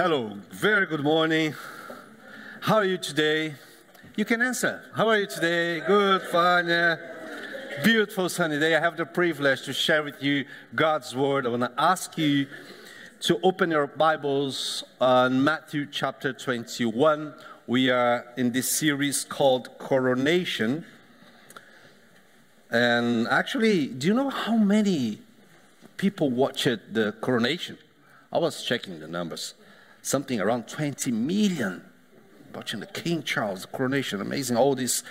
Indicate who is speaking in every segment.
Speaker 1: Hello, very good morning. How are you today? You can answer. How are you today? Good, fine, yeah. Beautiful sunny day. I have the privilege to share with you God's word. I want to ask you to open your Bibles on Matthew chapter 21. We are in this series called Coronation. And actually, do you know how many people watched the coronation? I was checking the numbers something around 20 million watching the King Charles coronation. Amazing, all this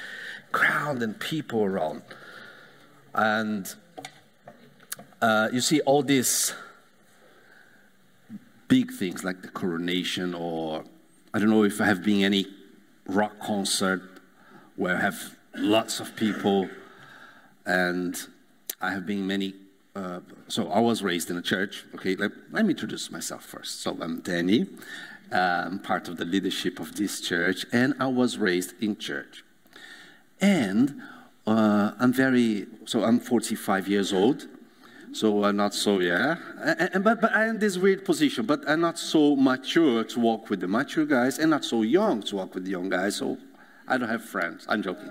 Speaker 1: crowd and people around. And uh, you see all these big things like the coronation, or I don't know if I have been any rock concert where I have lots of people, and I have been many uh, so I was raised in a church. Okay, let, let me introduce myself first. So I'm Danny. I'm part of the leadership of this church, and I was raised in church. And uh, I'm very, so I'm 45 years old. So I'm not so, yeah. And, and, but, but I'm in this weird position, but I'm not so mature to walk with the mature guys and not so young to walk with the young guys. So I don't have friends. I'm joking.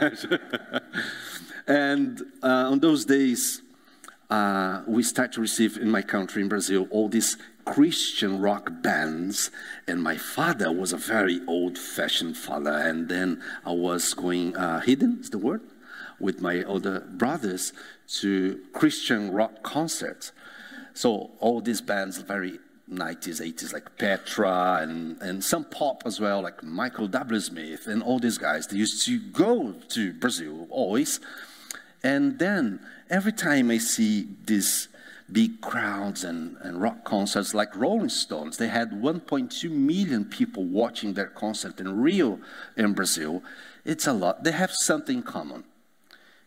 Speaker 1: and uh, on those days, uh, we start to receive in my country, in Brazil, all these Christian rock bands. And my father was a very old fashioned father. And then I was going uh, hidden, is the word, with my older brothers to Christian rock concerts. So all these bands, very 90s, 80s, like Petra and, and some pop as well, like Michael W. Smith and all these guys. They used to go to Brazil always. And then every time I see these big crowds and, and rock concerts like Rolling Stones, they had 1.2 million people watching their concert in Rio in Brazil. It's a lot. They have something common.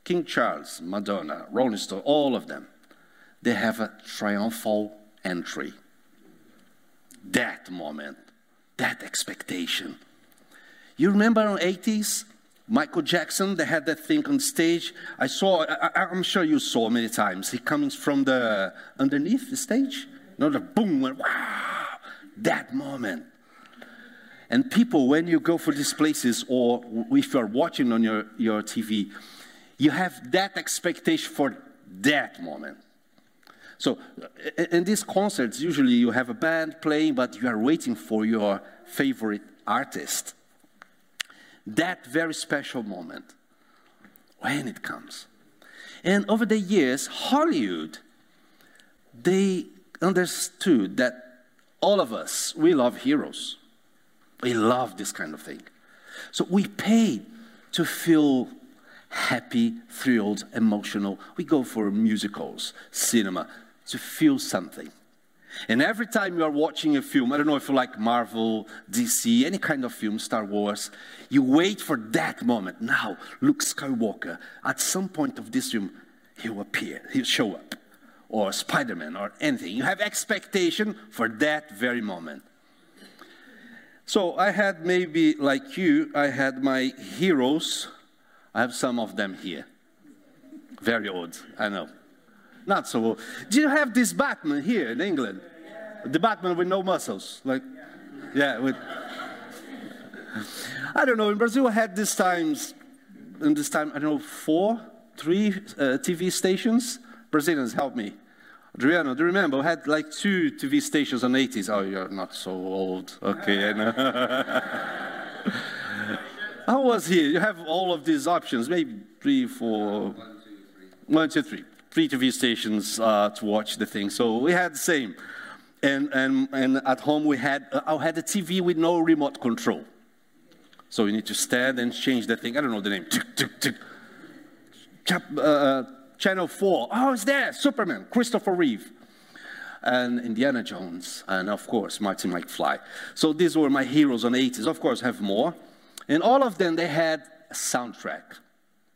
Speaker 1: King Charles, Madonna, Rolling Stone, all of them, they have a triumphal entry. That moment, that expectation. You remember in the 80s? Michael Jackson, they had that thing on stage. I saw, I, am sure you saw many times. He comes from the underneath the stage. You know, the boom, and wow, that moment. And people, when you go for these places, or if you're watching on your, your TV, you have that expectation for that moment. So, in these concerts, usually you have a band playing, but you are waiting for your favorite artist that very special moment when it comes. And over the years, Hollywood, they understood that all of us, we love heroes. We love this kind of thing. So we pay to feel happy, thrilled, emotional. We go for musicals, cinema, to feel something. And every time you are watching a film, I don't know if you like Marvel, DC, any kind of film, Star Wars, you wait for that moment. Now, Luke Skywalker, at some point of this film, he'll appear, he'll show up. Or Spider Man, or anything. You have expectation for that very moment. So I had maybe, like you, I had my heroes. I have some of them here. Very old, I know. Not so old. Do you have this Batman here in England? The Batman with no muscles. Like, yeah, with. I don't know. In Brazil, I had this times, in this time, I don't know, four, three uh, TV stations. Brazilians, help me. Adriano, do you remember? I had like two TV stations on 80s. Oh, you're not so old. Okay, I know. How was here? You have all of these options, maybe three, four, one, two, three free TV stations uh, to watch the thing. So we had the same. And, and, and at home we had, uh, I had a TV with no remote control. So you need to stand and change the thing. I don't know the name. Uh, uh, channel 4. Oh, it's there. Superman, Christopher Reeve. And Indiana Jones. And of course, Marty McFly. So these were my heroes on 80s. Of course, have more. And all of them, they had a soundtrack.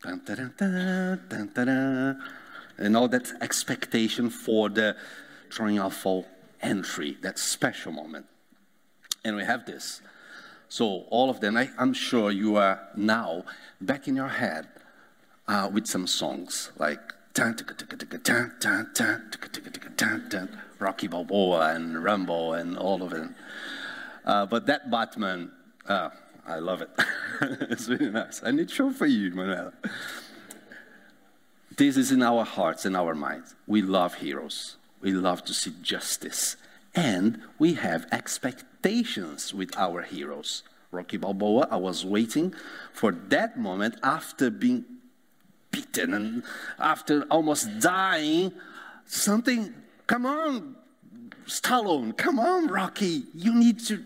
Speaker 1: Dun, dun, dun, and all that expectation for the triumphal entry, that special moment. And we have this. So, all of them, I, am sure you are now back in your head uh, with some songs like Rocky Balboa and Rambo and all of them. Uh, but that Batman, uh, I love it. it's really nice. I need show for you, Manuel. This is in our hearts and our minds. We love heroes. We love to see justice. And we have expectations with our heroes. Rocky Balboa, I was waiting for that moment after being beaten and after almost dying. Something, come on, Stallone, come on, Rocky, you need to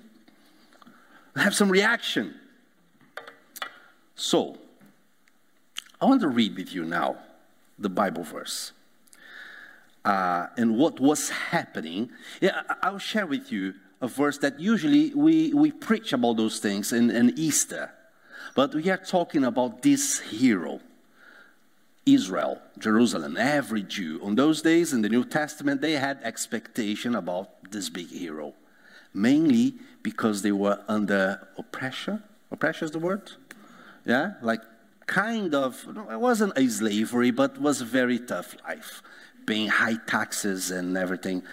Speaker 1: have some reaction. So, I want to read with you now the Bible verse. Uh, and what was happening. Yeah, I'll share with you a verse that usually we, we preach about those things in, in Easter. But we are talking about this hero, Israel, Jerusalem, every Jew. On those days in the New Testament, they had expectation about this big hero, mainly because they were under oppression. Oppression is the word? Yeah, like kind of, it wasn't a slavery, but was a very tough life, paying high taxes and everything.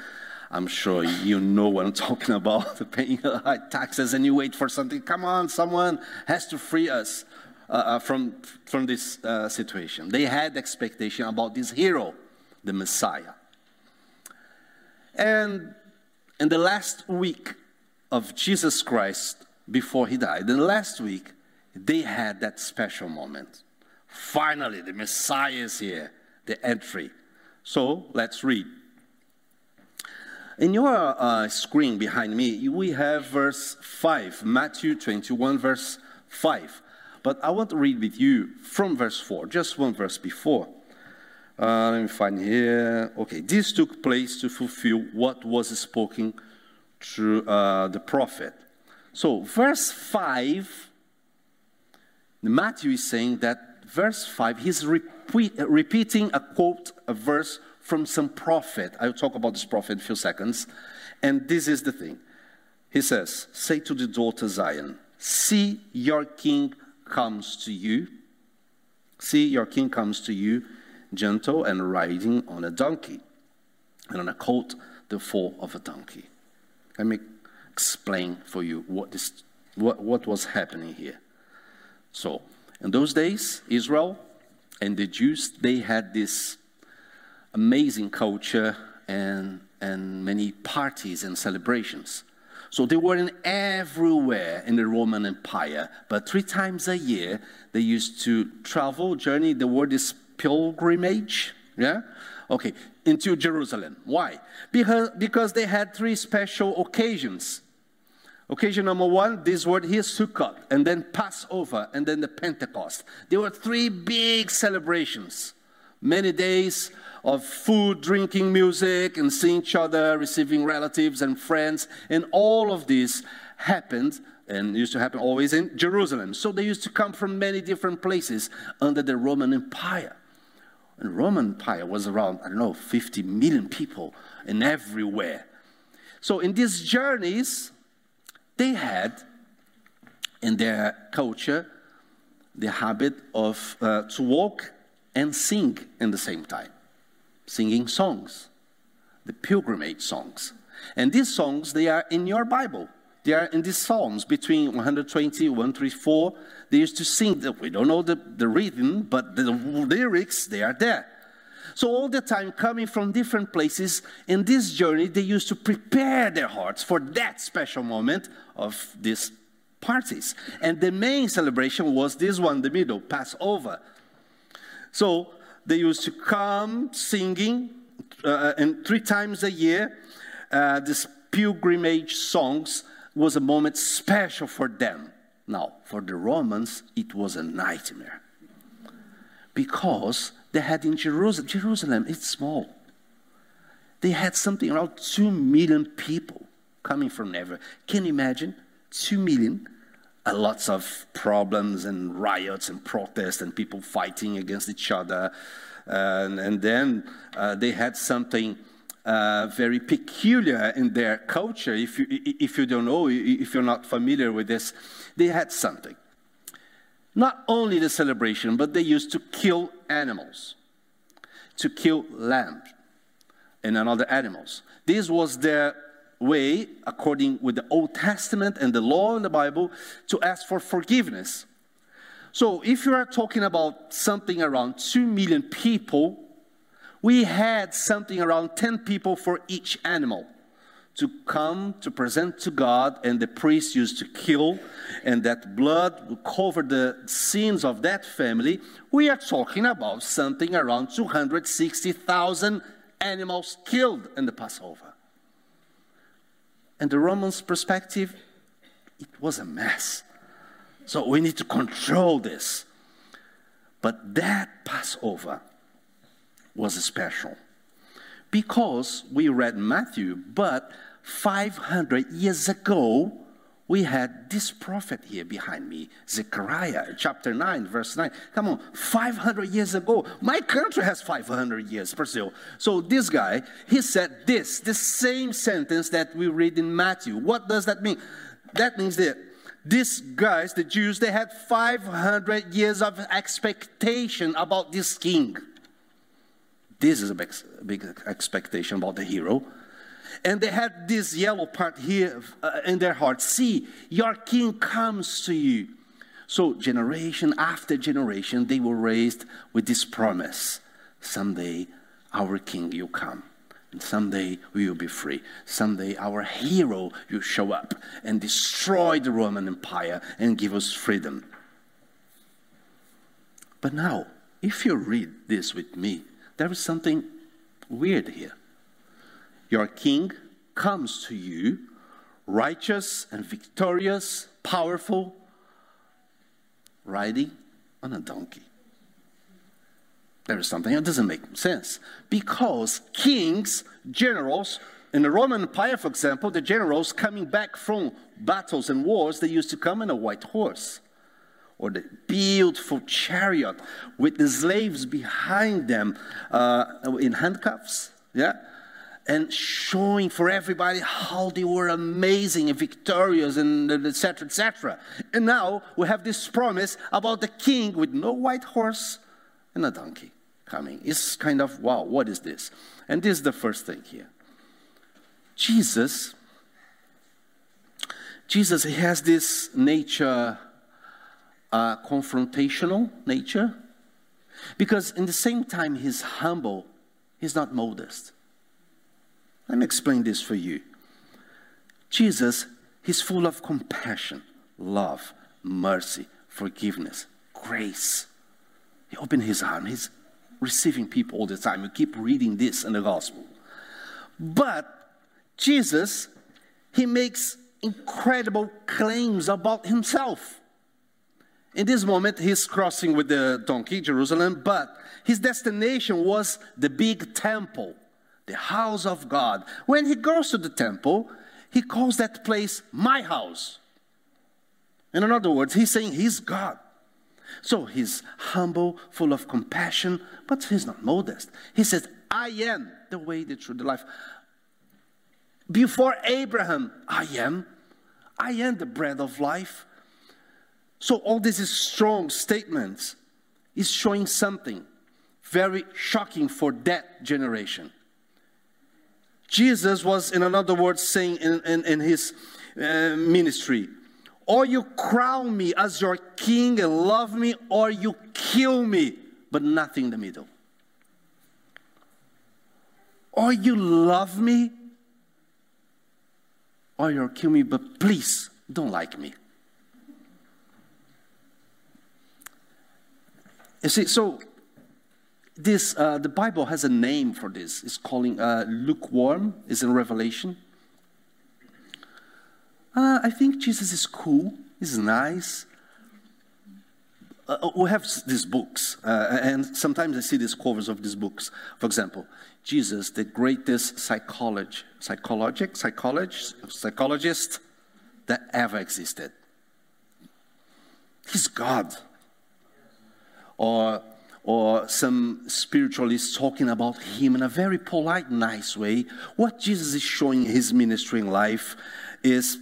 Speaker 1: I'm sure you know what I'm talking about, paying high taxes and you wait for something. Come on, someone has to free us uh, uh, from, from this uh, situation. They had expectation about this hero, the Messiah. And in the last week of Jesus Christ, before he died, in the last week, they had that special moment. Finally, the Messiah is here, the entry. So let's read. In your uh, screen behind me, we have verse 5, Matthew 21, verse 5. But I want to read with you from verse 4, just one verse before. Uh, let me find here. Okay, this took place to fulfill what was spoken through uh, the prophet. So, verse 5, Matthew is saying that verse 5, he's repeat, repeating a quote, a verse from some prophet. I'll talk about this prophet in a few seconds. And this is the thing. He says, Say to the daughter Zion, See, your king comes to you. See, your king comes to you, gentle and riding on a donkey, and on a colt, the foal of a donkey. Let me explain for you what, this, what, what was happening here. So, in those days, Israel and the Jews, they had this amazing culture and, and many parties and celebrations. So they were in everywhere in the Roman Empire. But three times a year, they used to travel, journey. The word is pilgrimage. Yeah? Okay, into Jerusalem. Why? Because, because they had three special occasions. Occasion number one, this word here, Sukkot, and then Passover, and then the Pentecost. There were three big celebrations, many days of food, drinking, music, and seeing each other, receiving relatives and friends. And all of this happened and used to happen always in Jerusalem. So they used to come from many different places under the Roman Empire. And Roman Empire was around, I don't know, 50 million people and everywhere. So in these journeys, they had in their culture the habit of uh, to walk and sing in the same time singing songs, the pilgrimage songs. And these songs, they are in your Bible. They are in these Psalms between 120, 134. They used to sing, the, we don't know the, the rhythm, but the lyrics, they are there. So all the time coming from different places in this journey, they used to prepare their hearts for that special moment of these parties. And the main celebration was this one, the middle, Passover. So they used to come singing, uh, and three times a year, uh, this pilgrimage songs was a moment special for them. Now, for the Romans, it was a nightmare because they had in Jerusalem, Jerusalem, it's small. They had something around 2 million people coming from everywhere. Can you imagine? 2 million uh, lots of problems and riots and protests and people fighting against each other. and, and then uh, they had something uh, very peculiar in their culture. If you, if you don't know, if you're not familiar with this, they had something. Not only the celebration, but they used to kill animals to kill lambs and other animals. This was their way, according with the Old Testament and the law in the Bible, to ask for forgiveness. So if you are talking about something around 2 million people, we had something around 10 people for each animal to come to present to God, and the priest used to kill, and that blood would cover the sins of that family. We are talking about something around 260,000 animals killed in the Passover. And the Romans' perspective, it was a mess. So we need to control this. But that Passover was special because we read Matthew, but 500 years ago, we had this prophet here behind me, Zechariah, chapter 9, verse 9. Come on, 500 years ago, my country has 500 years, Brazil. So this guy, he said this, the same sentence that we read in Matthew. What does that mean? That means that these guys, the Jews, they had 500 years of expectation about this king. This is a big, big expectation about the hero. And they had this yellow part here uh, in their heart. See, your king comes to you. So, generation after generation, they were raised with this promise someday our king will come. And someday we will be free. Someday our hero will show up and destroy the Roman Empire and give us freedom. But now, if you read this with me, there is something weird here. Your king comes to you, righteous and victorious, powerful, riding on a donkey. There is something that doesn't make sense. Because kings, generals, in the Roman Empire, for example, the generals coming back from battles and wars, they used to come in a white horse or the beautiful chariot with the slaves behind them uh, in handcuffs. Yeah? And showing for everybody how they were amazing and victorious and etc etc and now we have this promise about the king with no white horse and a donkey coming. It's kind of wow what is this? And this is the first thing here. Jesus jesus he has this nature uh, confrontational nature because in the same time he's humble he's not modest let me explain this for you. Jesus, he's full of compassion, love, mercy, forgiveness, grace. He opened his arm. He's receiving people all the time. You keep reading this in the gospel. But Jesus, he makes incredible claims about himself. In this moment, he's crossing with the donkey, Jerusalem, but his destination was the big temple the house of God. When he goes to the temple, he calls that place my house. And In other words, he's saying he's God. So he's humble, full of compassion, but he's not modest. He says, I am the way, the truth, the life. Before Abraham, I am. I am the bread of life. So all these strong statements is showing something very shocking for that generation. Jesus was, in another words, saying in, in, in his uh, ministry, or you crown me as your king and love me, or you kill me, but nothing in the middle. Or you love me, or you kill me, but please don't like me. You see, so this, uh, the Bible has a name for this. It's calling uh, lukewarm, is in Revelation. Uh, I think Jesus is cool, he's nice. Uh, we have these books, uh, and sometimes I see these covers of these books. For example, Jesus, the greatest psychologist, psychologic, psychologist, psychologist that ever existed. He's God. Or or some spiritualists talking about him in a very polite, nice way. What Jesus is showing his ministry in life is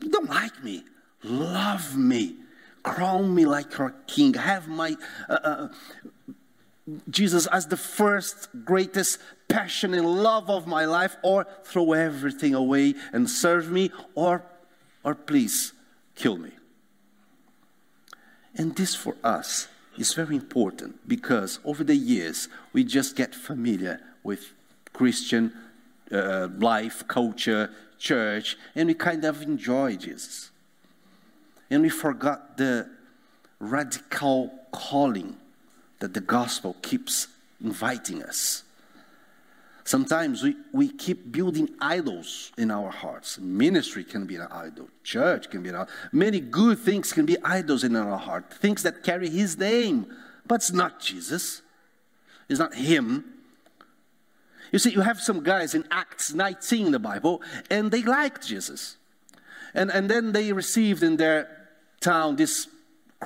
Speaker 1: don't like me, love me, crown me like your king, have my, uh, uh, Jesus as the first, greatest passion and love of my life, or throw everything away and serve me, or, or please kill me. And this for us is very important because over the years we just get familiar with Christian uh, life, culture, church, and we kind of enjoy Jesus. And we forgot the radical calling that the gospel keeps inviting us. Sometimes we, we keep building idols in our hearts. Ministry can be an idol, church can be an idol. Many good things can be idols in our heart, things that carry His name, but it's not Jesus, it's not Him. You see, you have some guys in Acts 19 in the Bible, and they liked Jesus. And, and then they received in their town this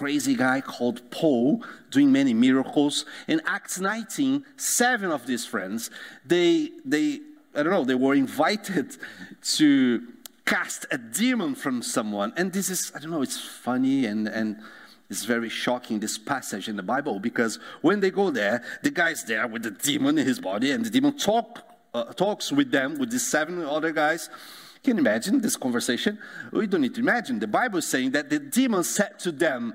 Speaker 1: crazy guy called Paul doing many miracles. In Acts 19, seven of these friends, they, they, I don't know, they were invited to cast a demon from someone. And this is, I don't know, it's funny and, and it's very shocking, this passage in the Bible, because when they go there, the guy's there with the demon in his body, and the demon talk, uh, talks with them, with these seven other guys. Can you imagine this conversation? We don't need to imagine. The Bible is saying that the demon said to them,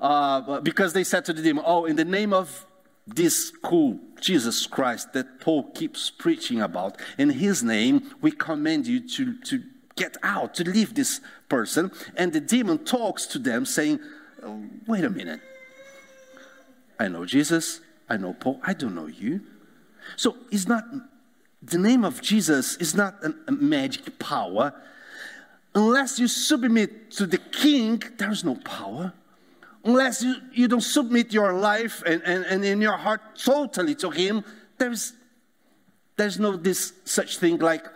Speaker 1: uh, because they said to the demon, Oh, in the name of this cool Jesus Christ that Paul keeps preaching about, in his name, we command you to, to get out, to leave this person. And the demon talks to them, saying, oh, Wait a minute. I know Jesus, I know Paul, I don't know you. So it's not the name of Jesus is not a magic power. Unless you submit to the king, there's no power. Unless you, you don't submit your life and, and, and in your heart totally to him, there's, there's no this such thing like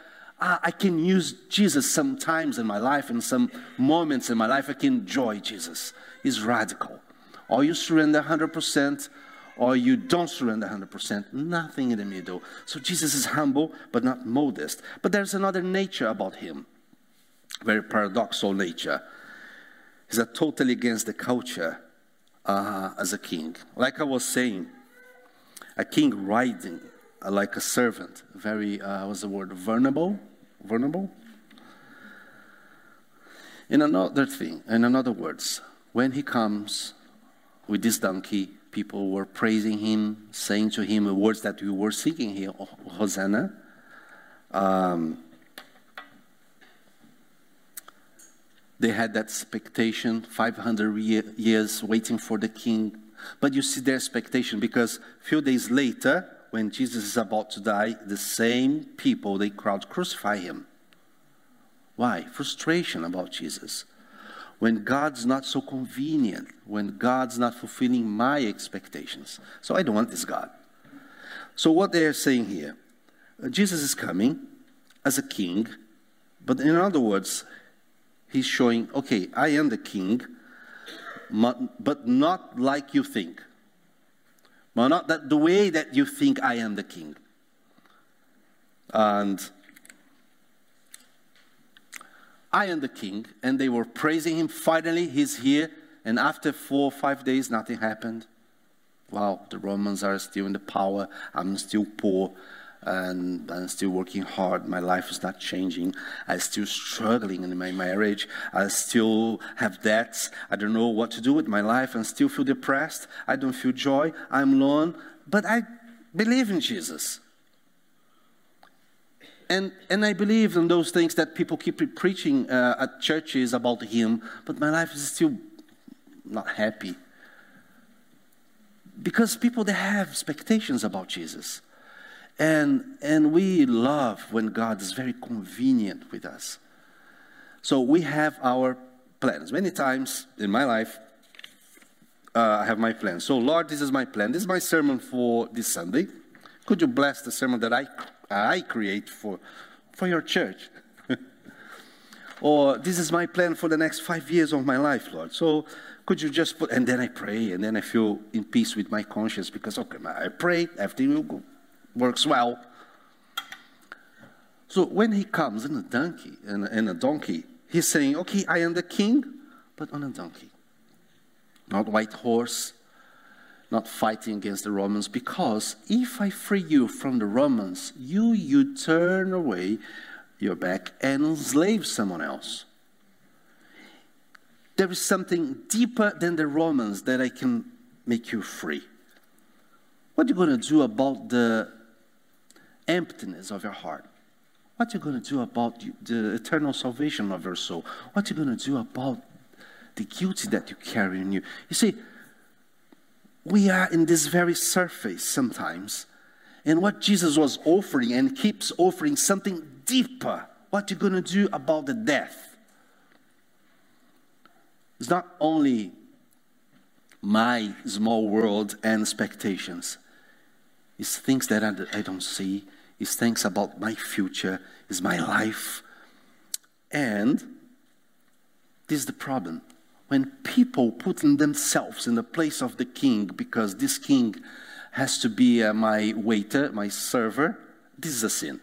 Speaker 1: ah, I can use Jesus sometimes in my life, in some moments in my life, I can enjoy Jesus. He's radical. Or you surrender 100%, or you don't surrender 100%, nothing in the middle. So Jesus is humble, but not modest. But there's another nature about him, very paradoxical nature. He's a totally against the culture uh, as a king. Like I was saying, a king riding uh, like a servant, very, uh, what's the word, vulnerable? Vulnerable? In another thing, in another words, when he comes with this donkey, people were praising him, saying to him the words that we were seeking here, Hosanna. Um, they had that expectation, 500 years waiting for the king. But you see their expectation because a few days later, when Jesus is about to die, the same people, they crowd crucify him. Why? Frustration about Jesus when God's not so convenient, when God's not fulfilling my expectations. So I don't want this God. So, what they are saying here uh, Jesus is coming as a king, but in other words, he's showing, okay, I am the king, but not like you think. But not that the way that you think I am the king. And I am the king. And they were praising him. Finally, he's here. And after four or five days, nothing happened. Wow, the Romans are still in the power. I'm still poor and I'm still working hard. My life is not changing. I'm still struggling in my marriage. I still have debts. I don't know what to do with my life. I still feel depressed. I don't feel joy. I'm alone. But I believe in Jesus. And, and I believe in those things that people keep preaching uh, at churches about Him, but my life is still not happy. Because people, they have expectations about Jesus. And, and we love when God is very convenient with us. So we have our plans. Many times in my life, uh, I have my plans. So, Lord, this is my plan. This is my sermon for this Sunday. Could you bless the sermon that I I create for, for your church. or this is my plan for the next five years of my life, Lord. So could you just put, and then I pray, and then I feel in peace with my conscience because, okay, I pray, everything works well. So when he comes in a donkey, in a, in a donkey, he's saying, okay, I am the king, but on a donkey. Not white horse, not fighting against the Romans because if I free you from the Romans, you you turn away your back and enslave someone else. There is something deeper than the Romans that I can make you free. What are you going to do about the emptiness of your heart? What are you going to do about the eternal salvation of your soul? What are you going to do about the guilty that you carry in you? You see, we are in this very surface sometimes. And what Jesus was offering and keeps offering something deeper. What you going to do about the death? It's not only my small world and expectations. It's things that I don't see. It's things about my future. It's my life. And this is the problem when people put themselves in the place of the king because this king has to be uh, my waiter, my server, this is a sin.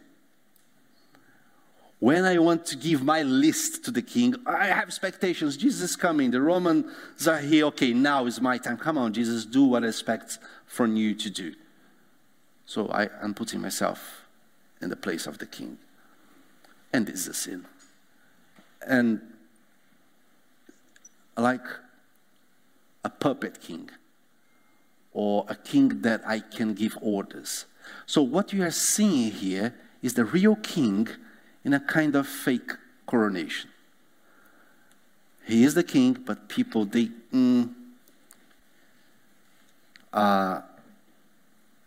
Speaker 1: When I want to give my list to the king, I have expectations. Jesus is coming. The Romans are here. Okay, now is my time. Come on, Jesus, do what I expect from you to do. So I, am putting myself in the place of the king. And this is a sin. And like a puppet king or a king that I can give orders. So, what you are seeing here is the real king in a kind of fake coronation. He is the king, but people, they. Mm, uh,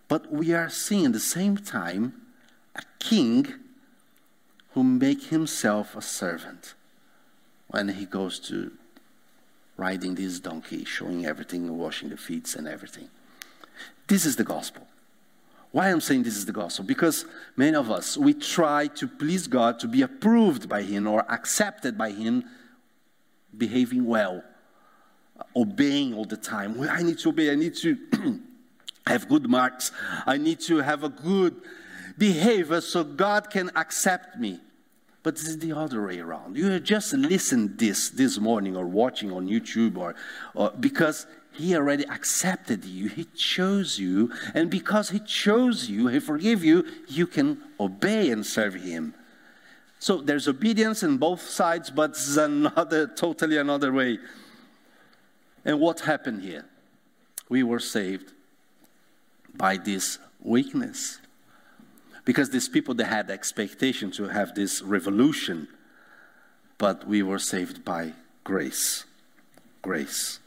Speaker 1: but we are seeing at the same time a king who make himself a servant when he goes to riding this donkey, showing everything, washing the feet and everything. This is the gospel. Why I'm saying this is the gospel? Because many of us, we try to please God, to be approved by Him or accepted by Him, behaving well, obeying all the time. I need to obey, I need to have good marks, I need to have a good behavior so God can accept me. But this is the other way around. You just listened this this morning or watching on YouTube or, or because he already accepted you. He chose you. And because he chose you, he forgave you, you can obey and serve him. So there's obedience in both sides, but it's another, totally another way. And what happened here? We were saved by this weakness because these people they had expectation to have this revolution but we were saved by grace grace.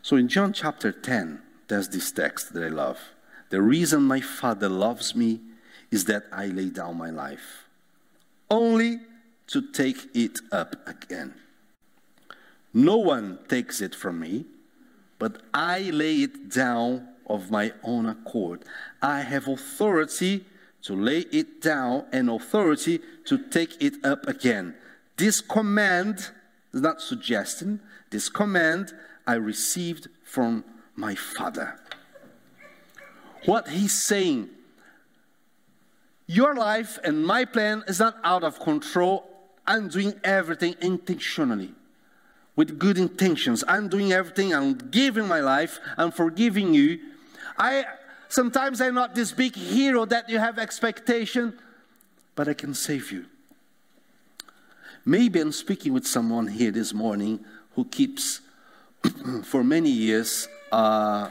Speaker 1: So in john chapter 10 there's this text that i love. The reason my father loves me is that i lay down my life only to take it up again. No one takes it from me but i lay it down of my own accord. I have authority to lay it down and authority to take it up again. This command is not suggestion, this command I received from my Father. What he's saying, your life and my plan is not out of control. I'm doing everything intentionally with good intentions. I'm doing everything. I'm giving my life. I'm forgiving you. I sometimes I'm not this big hero that you have expectation, but I can save you. Maybe I'm speaking with someone here this morning who keeps, for many years, uh,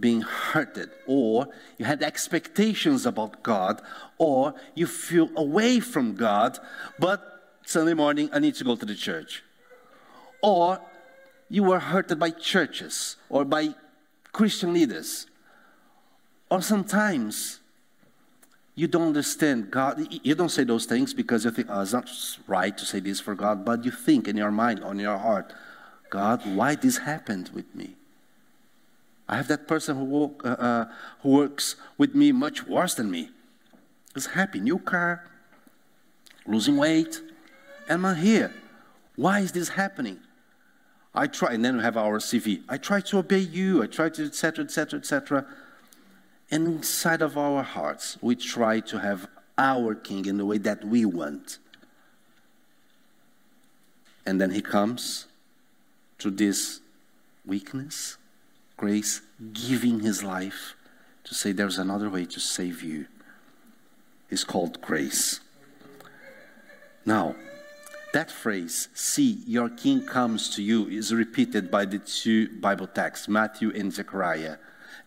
Speaker 1: being hurted, or you had expectations about God, or you feel away from God, but Sunday morning I need to go to the church. Or you were hurted by churches or by Christian leaders. Or sometimes you don't understand God. You don't say those things because you think, oh, it's not right to say this for God, but you think in your mind, on your heart, God, why this happened with me? I have that person who, uh, uh, who works with me much worse than me. Is happy, new car, losing weight, and I'm here. Why is this happening? I try, and then we have our CV. I try to obey you. I try to, etc., etc., etc. And inside of our hearts, we try to have our king in the way that we want. And then he comes to this weakness, grace, giving his life to say there's another way to save you, is called grace. Now, that phrase, see, your king comes to you, is repeated by the two Bible texts, Matthew and Zechariah.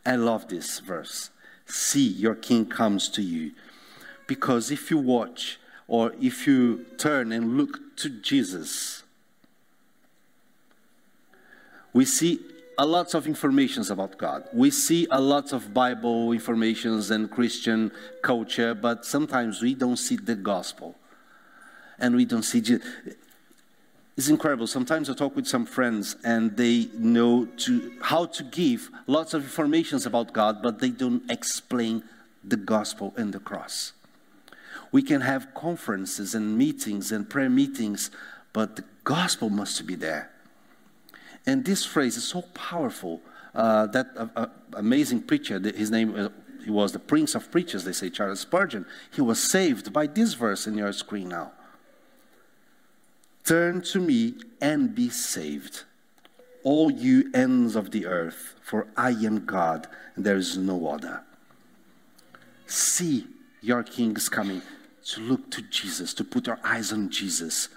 Speaker 1: I love this verse. See, your king comes to you. Because if you watch or if you turn and look to Jesus, we see a lot of informations about God. We see a lot of Bible informations and Christian culture, but sometimes we don't see the gospel. And we don't see Jesus. It's incredible. Sometimes I talk with some friends and they know to, how to give lots of informations about God, but they don't explain the gospel and the cross. We can have conferences and meetings and prayer meetings, but the gospel must be there. And this phrase is so powerful uh, that an amazing preacher, his name, uh, he was the prince of preachers, they say, Charles Spurgeon, he was saved by this verse in your screen now. Turn to me and be saved, all you ends of the earth, for I am God and there is no other. See your king is coming to look to Jesus, to put our eyes on Jesus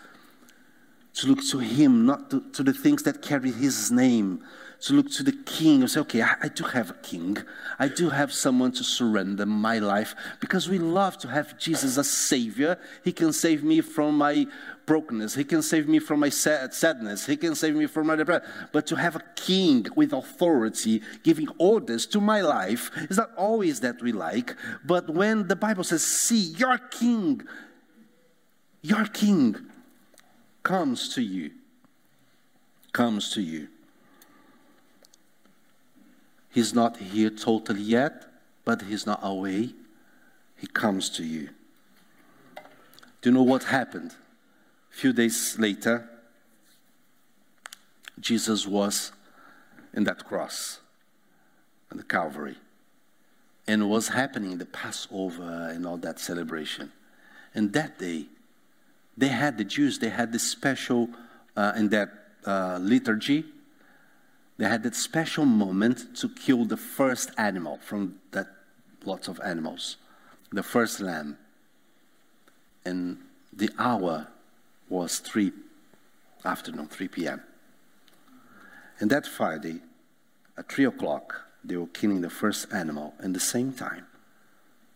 Speaker 1: to look to Him, not to, to, the things that carry His name, to look to the King and say, okay, I, I, do have a King. I do have someone to surrender my life because we love to have Jesus as Savior. He can save me from my brokenness, He can save me from my sad, sadness, He can save me from my depression. But to have a King with authority giving orders to my life is not always that we like, but when the Bible says, see, your King, your King comes to you. Comes to you. He's not here totally yet, but he's not away. He comes to you. Do you know what happened? A few days later, Jesus was in that cross on the Calvary. And was happening the Passover and all that celebration. And that day, they had, the Jews, they had this special, uh, in that uh, liturgy, they had that special moment to kill the first animal from that lots of animals, the first lamb. And the hour was 3 afternoon, 3 p.m. And that Friday, at 3 o'clock, they were killing the first animal. And the same time,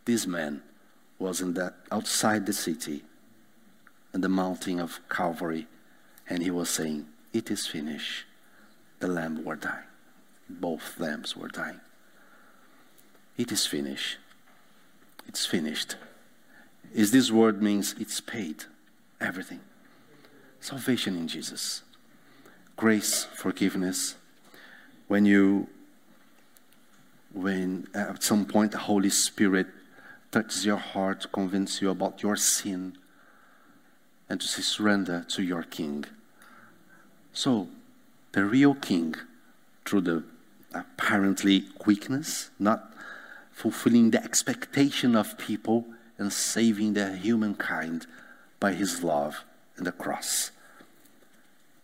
Speaker 1: this man was in that outside the city in the mountain of Calvary, and he was saying, It is finished. The lamb were dying. Both lambs were dying. It is finished. It's finished. Is this word means it's paid. Everything. Salvation in Jesus. Grace, forgiveness. When you when at some point the Holy Spirit touches your heart, convinces you about your sin, and to surrender to your king. So, the real king, through the apparently quickness, not fulfilling the expectation of people and saving the humankind by his love and the cross.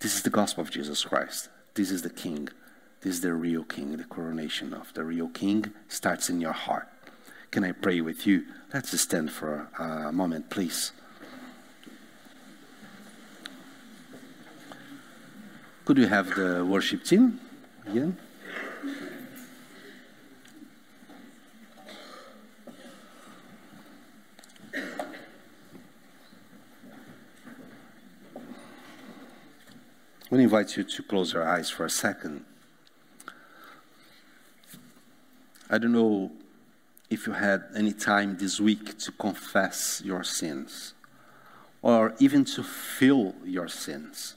Speaker 1: This is the gospel of Jesus Christ. This is the king. This is the real king. The coronation of the real king starts in your heart. Can I pray with you? Let's stand for a moment, please. Could we have the worship team again? I invite you to close your eyes for a second. I don't know if you had any time this week to confess your sins or even to feel your sins.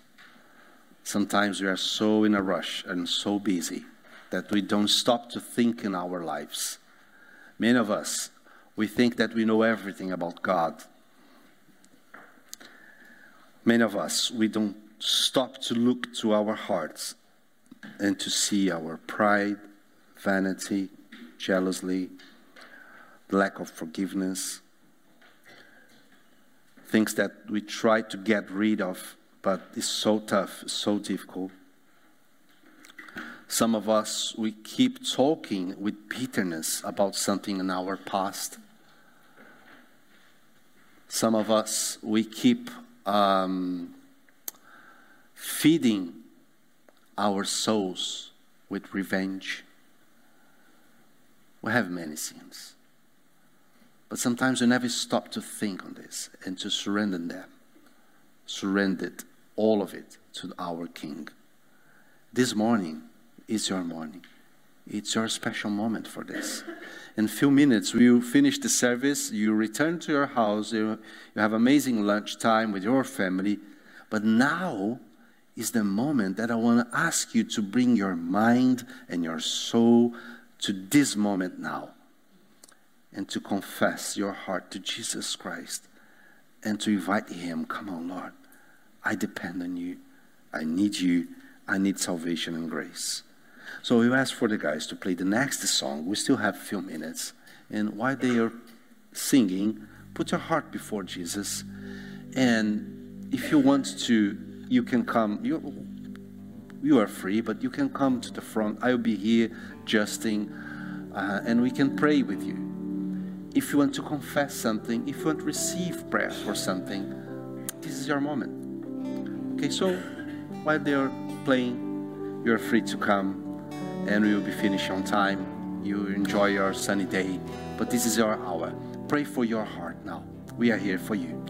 Speaker 1: Sometimes we are so in a rush and so busy that we don't stop to think in our lives. Many of us, we think that we know everything about God. Many of us, we don't stop to look to our hearts and to see our pride, vanity, jealousy, lack of forgiveness, things that we try to get rid of but it's so tough, so difficult. Some of us, we keep talking with bitterness about something in our past. Some of us, we keep um, feeding our souls with revenge. We have many sins. But sometimes we never stop to think on this and to surrender them. Surrender all of it to our King. This morning is your morning. It's your special moment for this. In a few minutes, we will finish the service. You return to your house. You, you have amazing lunch time with your family. But now is the moment that I want to ask you to bring your mind and your soul to this moment now and to confess your heart to Jesus Christ and to invite Him. Come on, Lord. I depend on you. I need you. I need salvation and grace. So we ask for the guys to play the next song. We still have a few minutes. And while they are singing, put your heart before Jesus. And if you want to, you can come. You, you are free, but you can come to the front. I'll be here, Justin, uh, and we can pray with you. If you want to confess something, if you want to receive prayer for something, this is your moment. Okay, so while they're playing, you're free to come and we will be finished on time. You enjoy your sunny day, but this is your hour. Pray for your heart now. We are here for you.